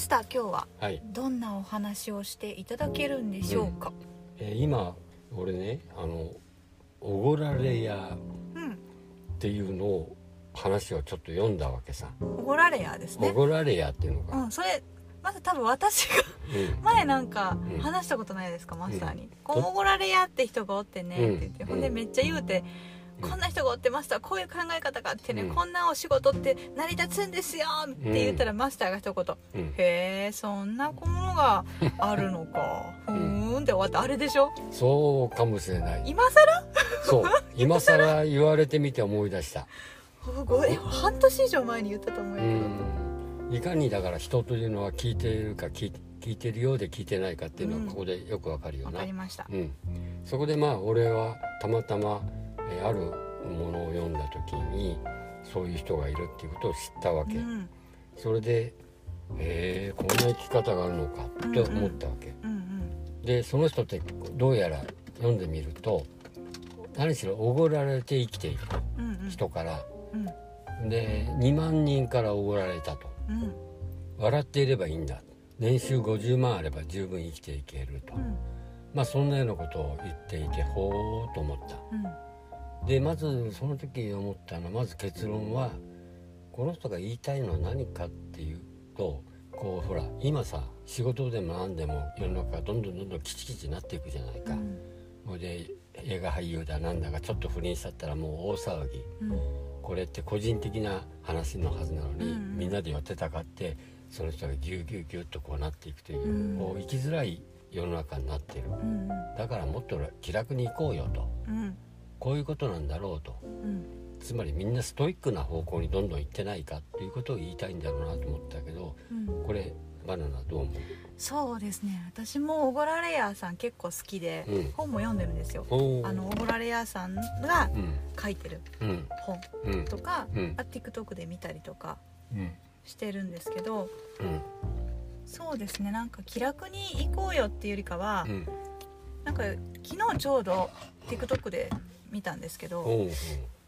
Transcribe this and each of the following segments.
スター今日は。はい、どんなお話をしていただけるんでしょうか？えー今俺ねあのおごられ屋うん。っていうのを話をちょっと読んだわけさ。おごられやですおねごられ屋っていうのうが、んそれまず多分私がうん。前なんかうん。話したことないですか、マスターに「うん。こうおごられやって人がおってね」って言って、うんほんでめっちゃ言うて、うんこんな人がおってマスターこういう考え方があってね、うん。こんなお仕事って成り立つんですよって言ったら、マスターが一言うん「へえそんなものがあるのか。ふーん」って終わったあれでしょ？そうかもしれない。今更？そう。今更言われてみて思い出した。ごえ半年以上前に言ったと思ううよ、ん。いかにだから人というのは聞いているか聞い聞いてるようで聞いてないかっていうのうん。はここでよくわかるよわな、かりました。うん、そこでまあ俺はたまたま、えーあるものを読んだ時にそういう人がいるっていうことを知ったわけ、うん。それでへえこんな生き方があるのかって思ったわけ、うんでその人ってどうやら読んでみると何しろおごられて生きているうんうん。人から、うん。で2万人からおごられたと。うん。笑っていればいいんだ。年収50万あれば十分生きていけると、うん。まあそんなようなことを言っていてほーと思った。うんでまずその時思ったのはまず結論はこの人が言いたいのは何かっていうとこうほら今さ仕事でも何でも世の中がどんどんどんどんキチキチになっていくじゃないか、うん。で映画俳優だなんだがちょっと不倫しちゃったらもう大騒ぎ。うん。これって個人的な話のはずなのに、うんうん。みんなで寄ってたかってその人がギューギューギューっとこうなっていくという、うん。こう生きづらい世の中になってる。うん。だからもっと気楽に行こうよと。うんこういうことなんだろうと。うんつまりみんなストイックな方向にどんどん行ってないかっていうことを言いたいんだろうなと思ったけどうん。これバナナどう思そうですね。私もおごられ屋さん結構好きで、うん。本も読んでるんですよ。あのおごられ屋さんがうん。書いてるうん。本うん。とか、うん。あ TikTok で見たりとかうん。してるんですけどうん。そうですね。なんか気楽に行こうよっていうよりかは、うん。なんか昨日ちょうど TikTok で見たんですけど、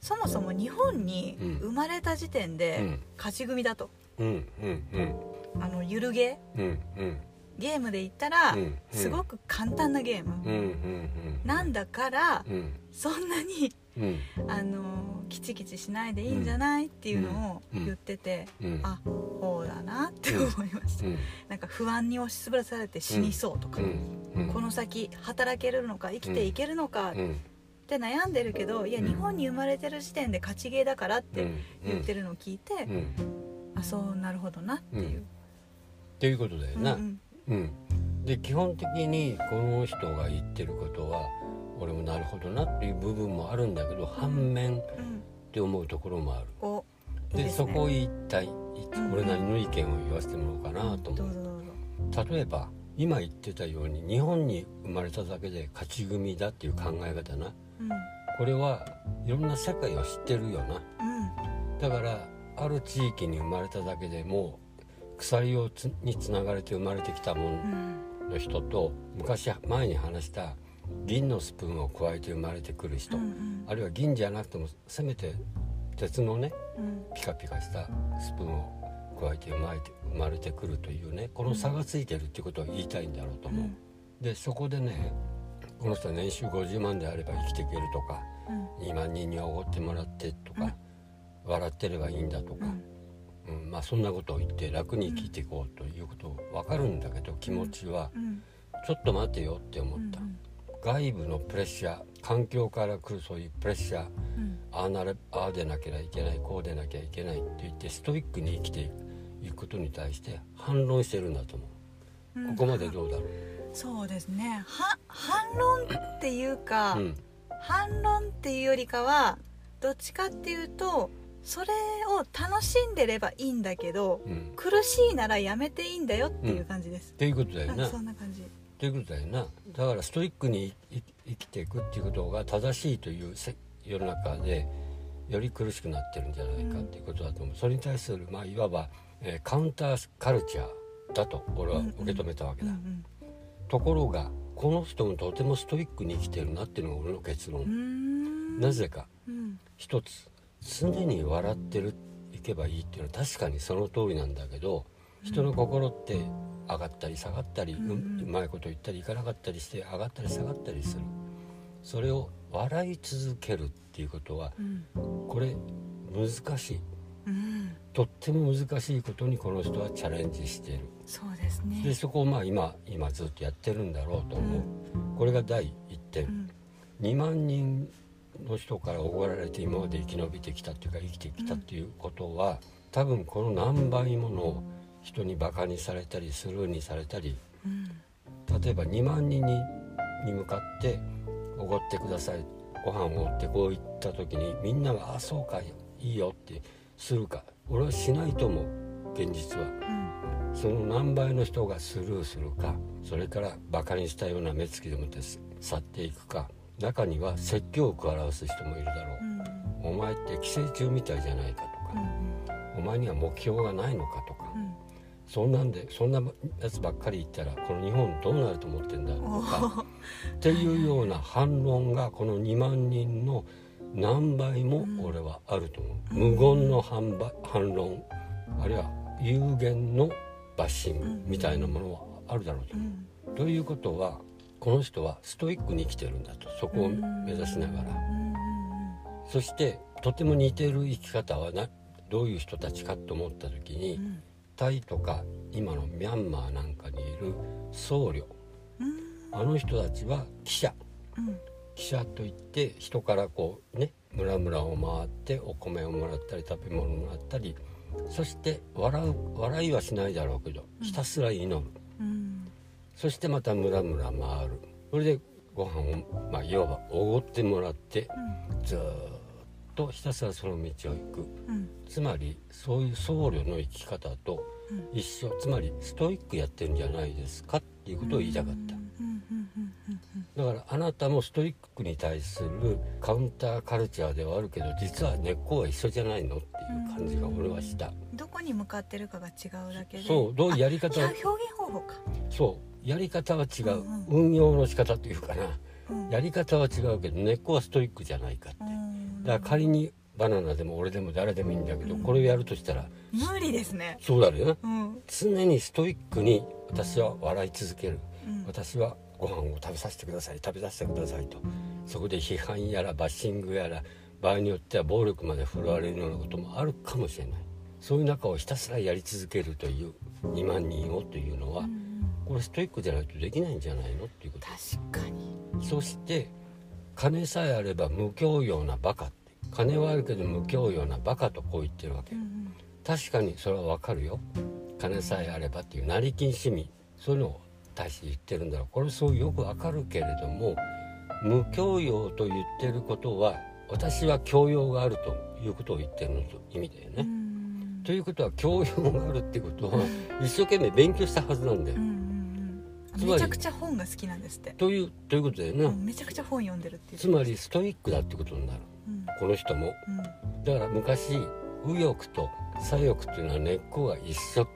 そもそも日本にうん。生まれた時点でうん。勝ち組だと。あのゆるゲーゲームで言ったら、すごく簡単なゲーム、なんだからうん。そんなにうん。あのキチキチしないでいいんじゃないっていうのをうん言ってて、うん。あそうだなって思いました、うん。なんか不安に押しつぶされて死にそうとか、この先働けるのか生きていけるのかっうんて悩んでるけどいやうん日本に生まれてる時点で勝ちゲーだからって言ってるるのを聞いて、うん。あそうなるほどなっていう、っていうことだよな。うんうん。うん。で基本的にこの人が言ってることは俺もなるほどなっていう部分もあるんだけど反面っうんて思うところもある。おいいでね。そこを言いたいん。俺なりの意見を言わせてもらおうかなと思う。例えば今言ってたように日本に生まれただけで勝ち組だっていう考え方な。うんこれはいろんな世界を知ってるよな。うんだからある地域に生まれただけでもう鎖をつにつながれて生まれてきたもうんんの人と昔前に話した銀のスプーンを加えて生まれてくる人、うんうん。あるいは銀じゃなくてもせめて鉄のねうん。ピカピカしたスプーンを加えて生まれて生まれてくるというねこの差がついてるっていうことを言いたいんだろうと思う、でそこでねこの人は年収50万であれば生きていけるとかうん。2万人におごってもらってとか、笑ってればいいんだとか、うん。まあそんなことを言って楽に生きていこうということ分かるんだけど気持ちはうん。ちょっと待てよって思った、外部のプレッシャー環境から来るそういうプレッシャーうん。ああなれああでなきゃいけないこうでなきゃいけないって言ってストイックに生きていくことに対して反論してるんだと思う、うん。ここまでどうだろう、そうですね。は反論っていうか、うん。反論っていうよりかはどっちかっていうとそれを楽しんでればいいんだけどうん、っ苦しいならやめていいんだよっていう感じです、ていうことだよな。そんな感じ。ということだよな。だからストイックに生生きていくっていうことが正しいというせ世の中でより苦しくなってるんじゃないかっていうことだと思う、それに対する、まあ、いわば、えーカウンターカルチャーだと俺は受け止めたわけだ、うんところがこの人もとてもストイックに生きてるなっていうのが俺の結論、なぜか。うん。一つ常に笑ってるいけばいいっていうのは確かにその通りなんだけど人の心って上がったり下がったり、うん。うんうまいこと言ったりいかなかったりして上がったり下がったりする。それを笑い続けるっていうことはうん。これ難しいうんとっても難しいことにこの人はチャレンジしている。そうですね。でそこをまあ今今ずっとやってるんだろうと思う、これが第一点、うん。2万人の人からおごられて今まで生き延びてきたっていうか生きてきたっていうことは、多分この何倍もの人にバカにされたりスルーにされたりうん。例えば2万人にに向かって「おごってください。ご飯を」ってこう言った時にみんなが「あそうかいいよ」ってするか。俺はしないと思う現実は。うん。その何倍の人がスルーするかそれからバカにしたような目つきでもって去っていくか中には説教を表す人もいるだろう。ん。う、お前って寄生虫みたいじゃないかとうか、ん。お前には目標がないのかとか、うん。そんなんでそんなやつばっかり言ったらこの日本どうなると思ってんだとおかー。っていうような反論がこの2万人の何倍も俺はあると思う、無言の反ば反論あるいは有限のバッシングみたいなものはあるだろうとう思う。んということはこの人はストイックに生きてるんだとそこを目指しながら。うん。そしてとても似てる生き方はなどういう人たちかと思った時にうん。タイとか今のミャンマーなんかにいる僧侶。うん。あの人たちは記者うん記者といって人からこうね村々を回ってお米をもらったり食べ物をもらったりそして笑う笑いはしないだろうけどひたすら祈る、うん。そしてまた村々回る。それでご飯をまあいわばおごってもらってずーっとひたすらその道を行く。うん。つまりそういう僧侶の生き方とうん。一緒つまりストイックやってるんじゃないですかっていうことを言いたかっただからあなたもストイックに対するカウンターカルチャーではあるけど実は根っこは一緒じゃないのっていう感じが俺はした。どこに向かってるかが違うだけで。そうどうやり方表現方法か、そうやり方は違う、うん運用の仕方っていうかな。うん、やり方は違うけど根っこはストイックじゃないかってう。ん。だから仮にバナナでも俺でも誰でもいいんだけど、うん。これをやるとしたら。無理ですね。そうだよなうん。常にストイックに私は笑い続ける。うん。私はご飯を食べさせてください食べさせてくださいと。そこで批判やらバッシングやら場合によっては暴力まで振るわれるようなこともあるかもしれない。そういう中をひたすらやり続けるという2万人をというのはうんこれストイックじゃないとできないんじゃないのっていうこ確かに。とそして金さえあれば無教養なバカって金はあるけど無教養なバカとこう言ってるわけ。うん。確かにそれはわかるよ。金さえあればっていう成金市民。そういうのを対して言ってるんだろう。これそうよくわかるけれども無教養と言ってることは私は教養があるということを言ってるのと意味だよね。うん。ということは教養があるってことは一生懸命勉強したはずなんだよ。めちゃくちゃ本が好きなんですって、というということだよな。うんめちゃくちゃ本読んでるっていう。つまりストイックだってことになる。うん。この人も。うん。だから昔右翼と左翼っていうのは根っこが一緒って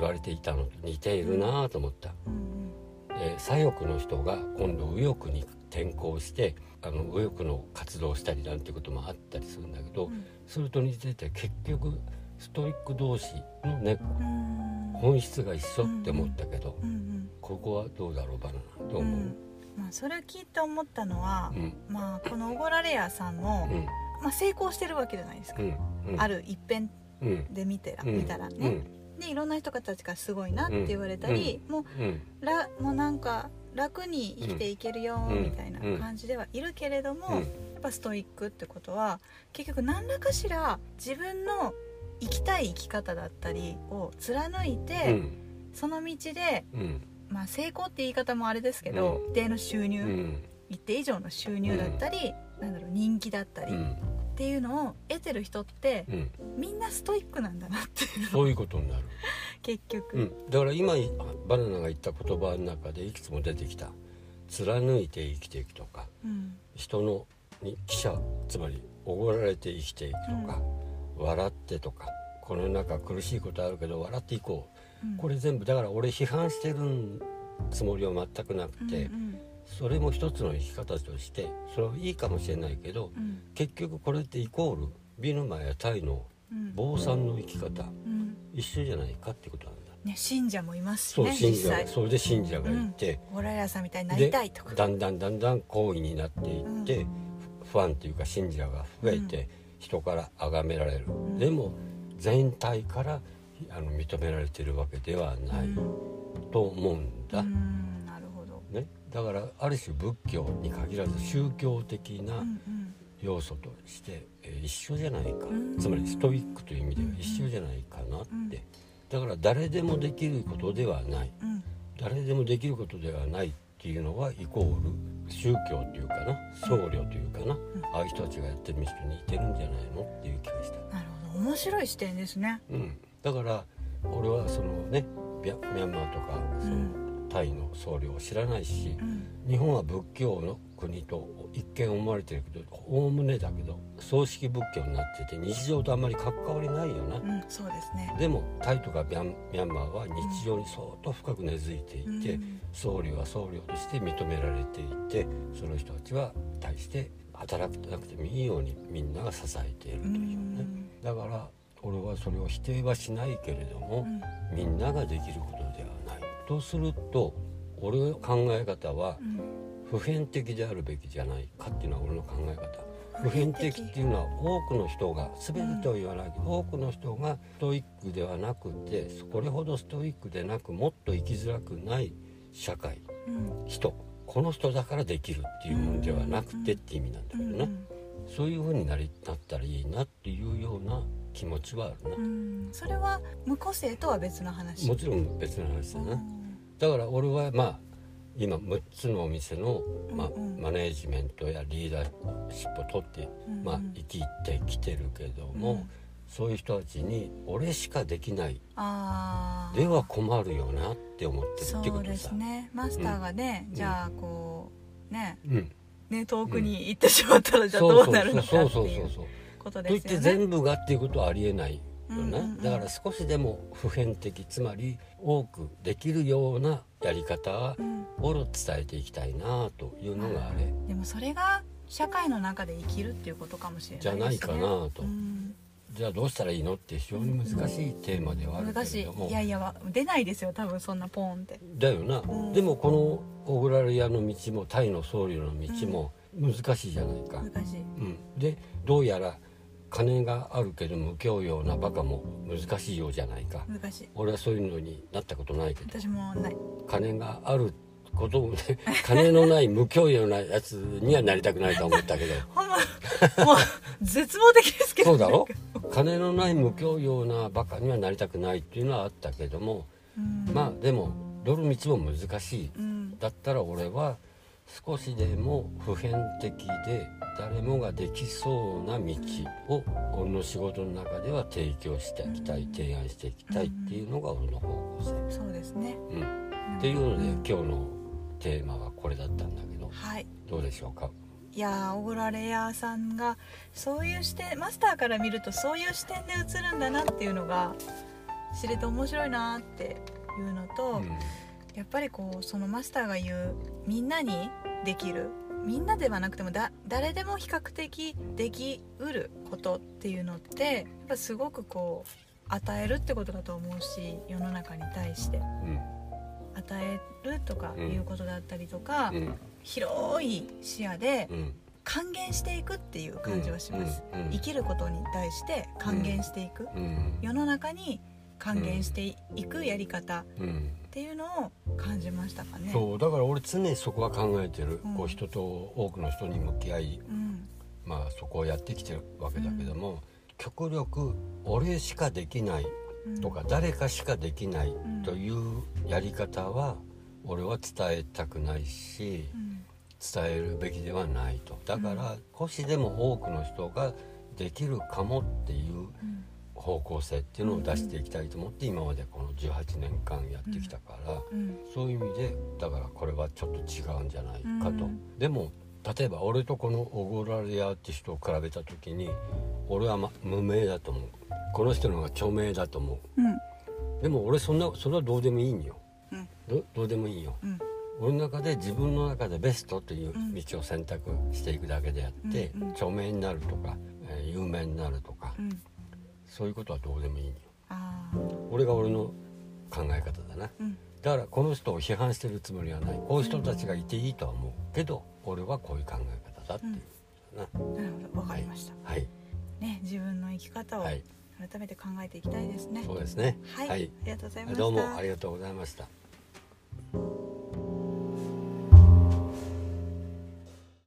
言われていたのと似ているなぁと思った。うん。えー左翼の人が今度右翼に転向してあの右翼の活動をしたりなんていうこともあったりするんだけど、うん。それと似てて結局ストイック同士の根っこうん。本質が一緒って思ったけど、うん。うんここはどうだろうバナナどう思う、うん。まあ、それを聞いて思ったのはう、ん。まあ、このオゴラレアさんも、うん。まあ、成功してるわけじゃないですか、ある一辺うん。で見てら、うん。見たらね、うんでいろんな人たちがすごいなって言われたり、もううん。らもうなんか楽に生きていけるようんみたいな感じではいるけれども、うん。やっぱストイックってことは結局何らかしら自分の生きたい生き方だったりを貫いうて、ん。その道で、うん。まあ、成功って言い方もあれですけど、うん。一定の収入、うん。一定以上の収入だったり、なんだろう人気だったり、っうんていうのを得てる人ってうん。みんなストイックなんだなっていうの。そういうことになる、結局、うん、だから今バナナが言った言葉の中でいくつも出てきた。貫いて生きていくとかうん。人のに記者つまりおごられて生きていくとか、笑ってとかこの中苦しいことあるけど笑っていこう。ん。うこれ全部だから俺批判してるつもりは全くなくて、うんそれも一つの生き方としてそれはいいかもしれないけどうん。結局これってイコールビヌマやタイのうん。坊さんの生き方うん。一緒じゃないかってことなんだ。ね信者もいますしそうね信者それで信者がいて、オライラさんみたいになでりたいとか。だんだんだんだん行為になっていって、うん。ファンっていうか信者が増えて、人から崇められる、ん。でも全体からあの認められてるわけではない、と思うんだ、うん。なるほど。ね、だからある種仏教に限らず宗教的な要素として、えー一緒じゃないか、うん。つまりストイックという意味では一緒じゃないかなって、だから誰でもできることではない。うん。誰でもできることではないっていうのはイコール宗教っていうかな僧侶というかな、ああいう人たちがやってる人に似てるんじゃないのっていう気がした、なるほど。面白い視点ですね。うん、だから俺はそのねミャミャンマーとかそのタイの僧侶を知らないし、うん。日本は仏教の国と一見思われてるけどおおむねだけど葬式仏教になってて日常とあんまり関わりないよな、うんそうですね。でもタイとかミャンミャンマーは日常に相当深く根付いていて、うん。僧侶は僧侶として認められていてその人たちは対して働くなくてもいいようにみんなが支えているというね、だから俺はそれを否定はしないけれども、みんなができることとすると俺の考え方は普遍的であるべきじゃないかっていうのは俺の考え方。普遍的。っていうのは多くの人が全てとは言わないけど、多くの人がストイックではなくてこれほどストイックでなくもっと生きづらくない社会うん。人。この人だからできるっていうもんではなくてって意味なんだけどね、そういう風になりなったらいいなっていうような気持ちはあるな。う、ん。それは無個性とは別の話。もちろん別の話だな、うんだから俺はまあ今6つのお店の、まあマネージメントやリーダーシップを取って、うんまあ、生きてきてるけども、うん。そういう人たちに俺しかできない。では困るよなって思ってるってそうでことさすね。マスターがね、うん。じゃあこうねうん、ね遠くに行ってしまったらじゃあどうなるのかそうっていうこととですよね。いって全部がっていうことはありえないよな、うんうんうん。だから少しでも普遍的つまり多くできるようなやり方うん。を伝えていきたいなというのがあれ。でもそれが社会の中で生きるっていうことかもしれないですね。じゃないかなと、うん。じゃあどうしたらいいのって非常に難しいテーマではあるけれども。い。やいやわ出ないですよ多分そんなポーンって。だよな、ん。でもこのオグラリアの道もタイの僧侶の道も難しいじゃないか、難しい。うん。でどうやら金があるけど無教養なバカも難しいようじゃないか。難しい。俺はそういうのになったことないけど。私もない。金があることもね 金のない無教養なやつにはなりたくないと思ったけど。ほんまもう絶望的ですけど、そうだろ？金のない無教養なバカにはなりたくないっていうのはあったけども。うん。まあでもどの道も難しい。うん。だったら俺は少しでも普遍的で誰もができそうな道を俺の仕事の中では提供していきたい提案していきたいっていうのが俺の方向性。そうですね。うん、っていうので今日のテーマはこれだったんだけどはい。どうでしょうか？いやー小倉レアさんがそういう視点マスターから見るとそういう視点で映るんだなっていうのが知れて面白いなっていうのと、うんやっぱりこうそのマスターが言うみんなにできるみんなではなくてもだ誰でも比較的できうることっていうのってやっぱすごくこう与えるってことだと思うし世の中に対して。うん与えるとかいうことだったりとか、うん。広い視野でうん。還元していくっていう感じはします、うん。うん。生きることに対して還元していく、うん。世の中に還元していくやり方。うんっていうのを感じましたかね。そうだから俺常にそこは考えてる、うん。こう人と多くの人に向き合いうん。まあそこをやってきてるわけだけども、極力俺しかできないうん。とか、誰かしかできないん。というやり方は俺は伝えたくないし、うん。伝えるべきではないと。だから少しでも多くの人ができるかもっていううん方向性っていうのを出していきたいと思って今までこの18年間やってきたから、うん。そういう意味でだからこれはちょっと違うんじゃないかと、うん。でも例えば俺とこのオゴラリアって人を比べた時に俺は、ま、無名だと思う。この人の方が著名だと思う。ん。うでも俺そんなそれはどうでもいいんよ。うん。どどうでもいいよ。うん。俺の中で自分の中でベストという道を選択していくだけであって、著名になるとか、えー有名になるとか、うんそういうことはどうでもいいんよ。俺が俺の考え方だな。うん。だからこの人を批判してるつもりはない。こういう人たちがいていいとは思う。けど俺はこういう考え方だっていう。な、なるほど。わかりました、はい。ね自分の生き方をはい。改めて考えていきたいですね。そうですね。はい、はい。ありがとうございました。どうもありがとうございました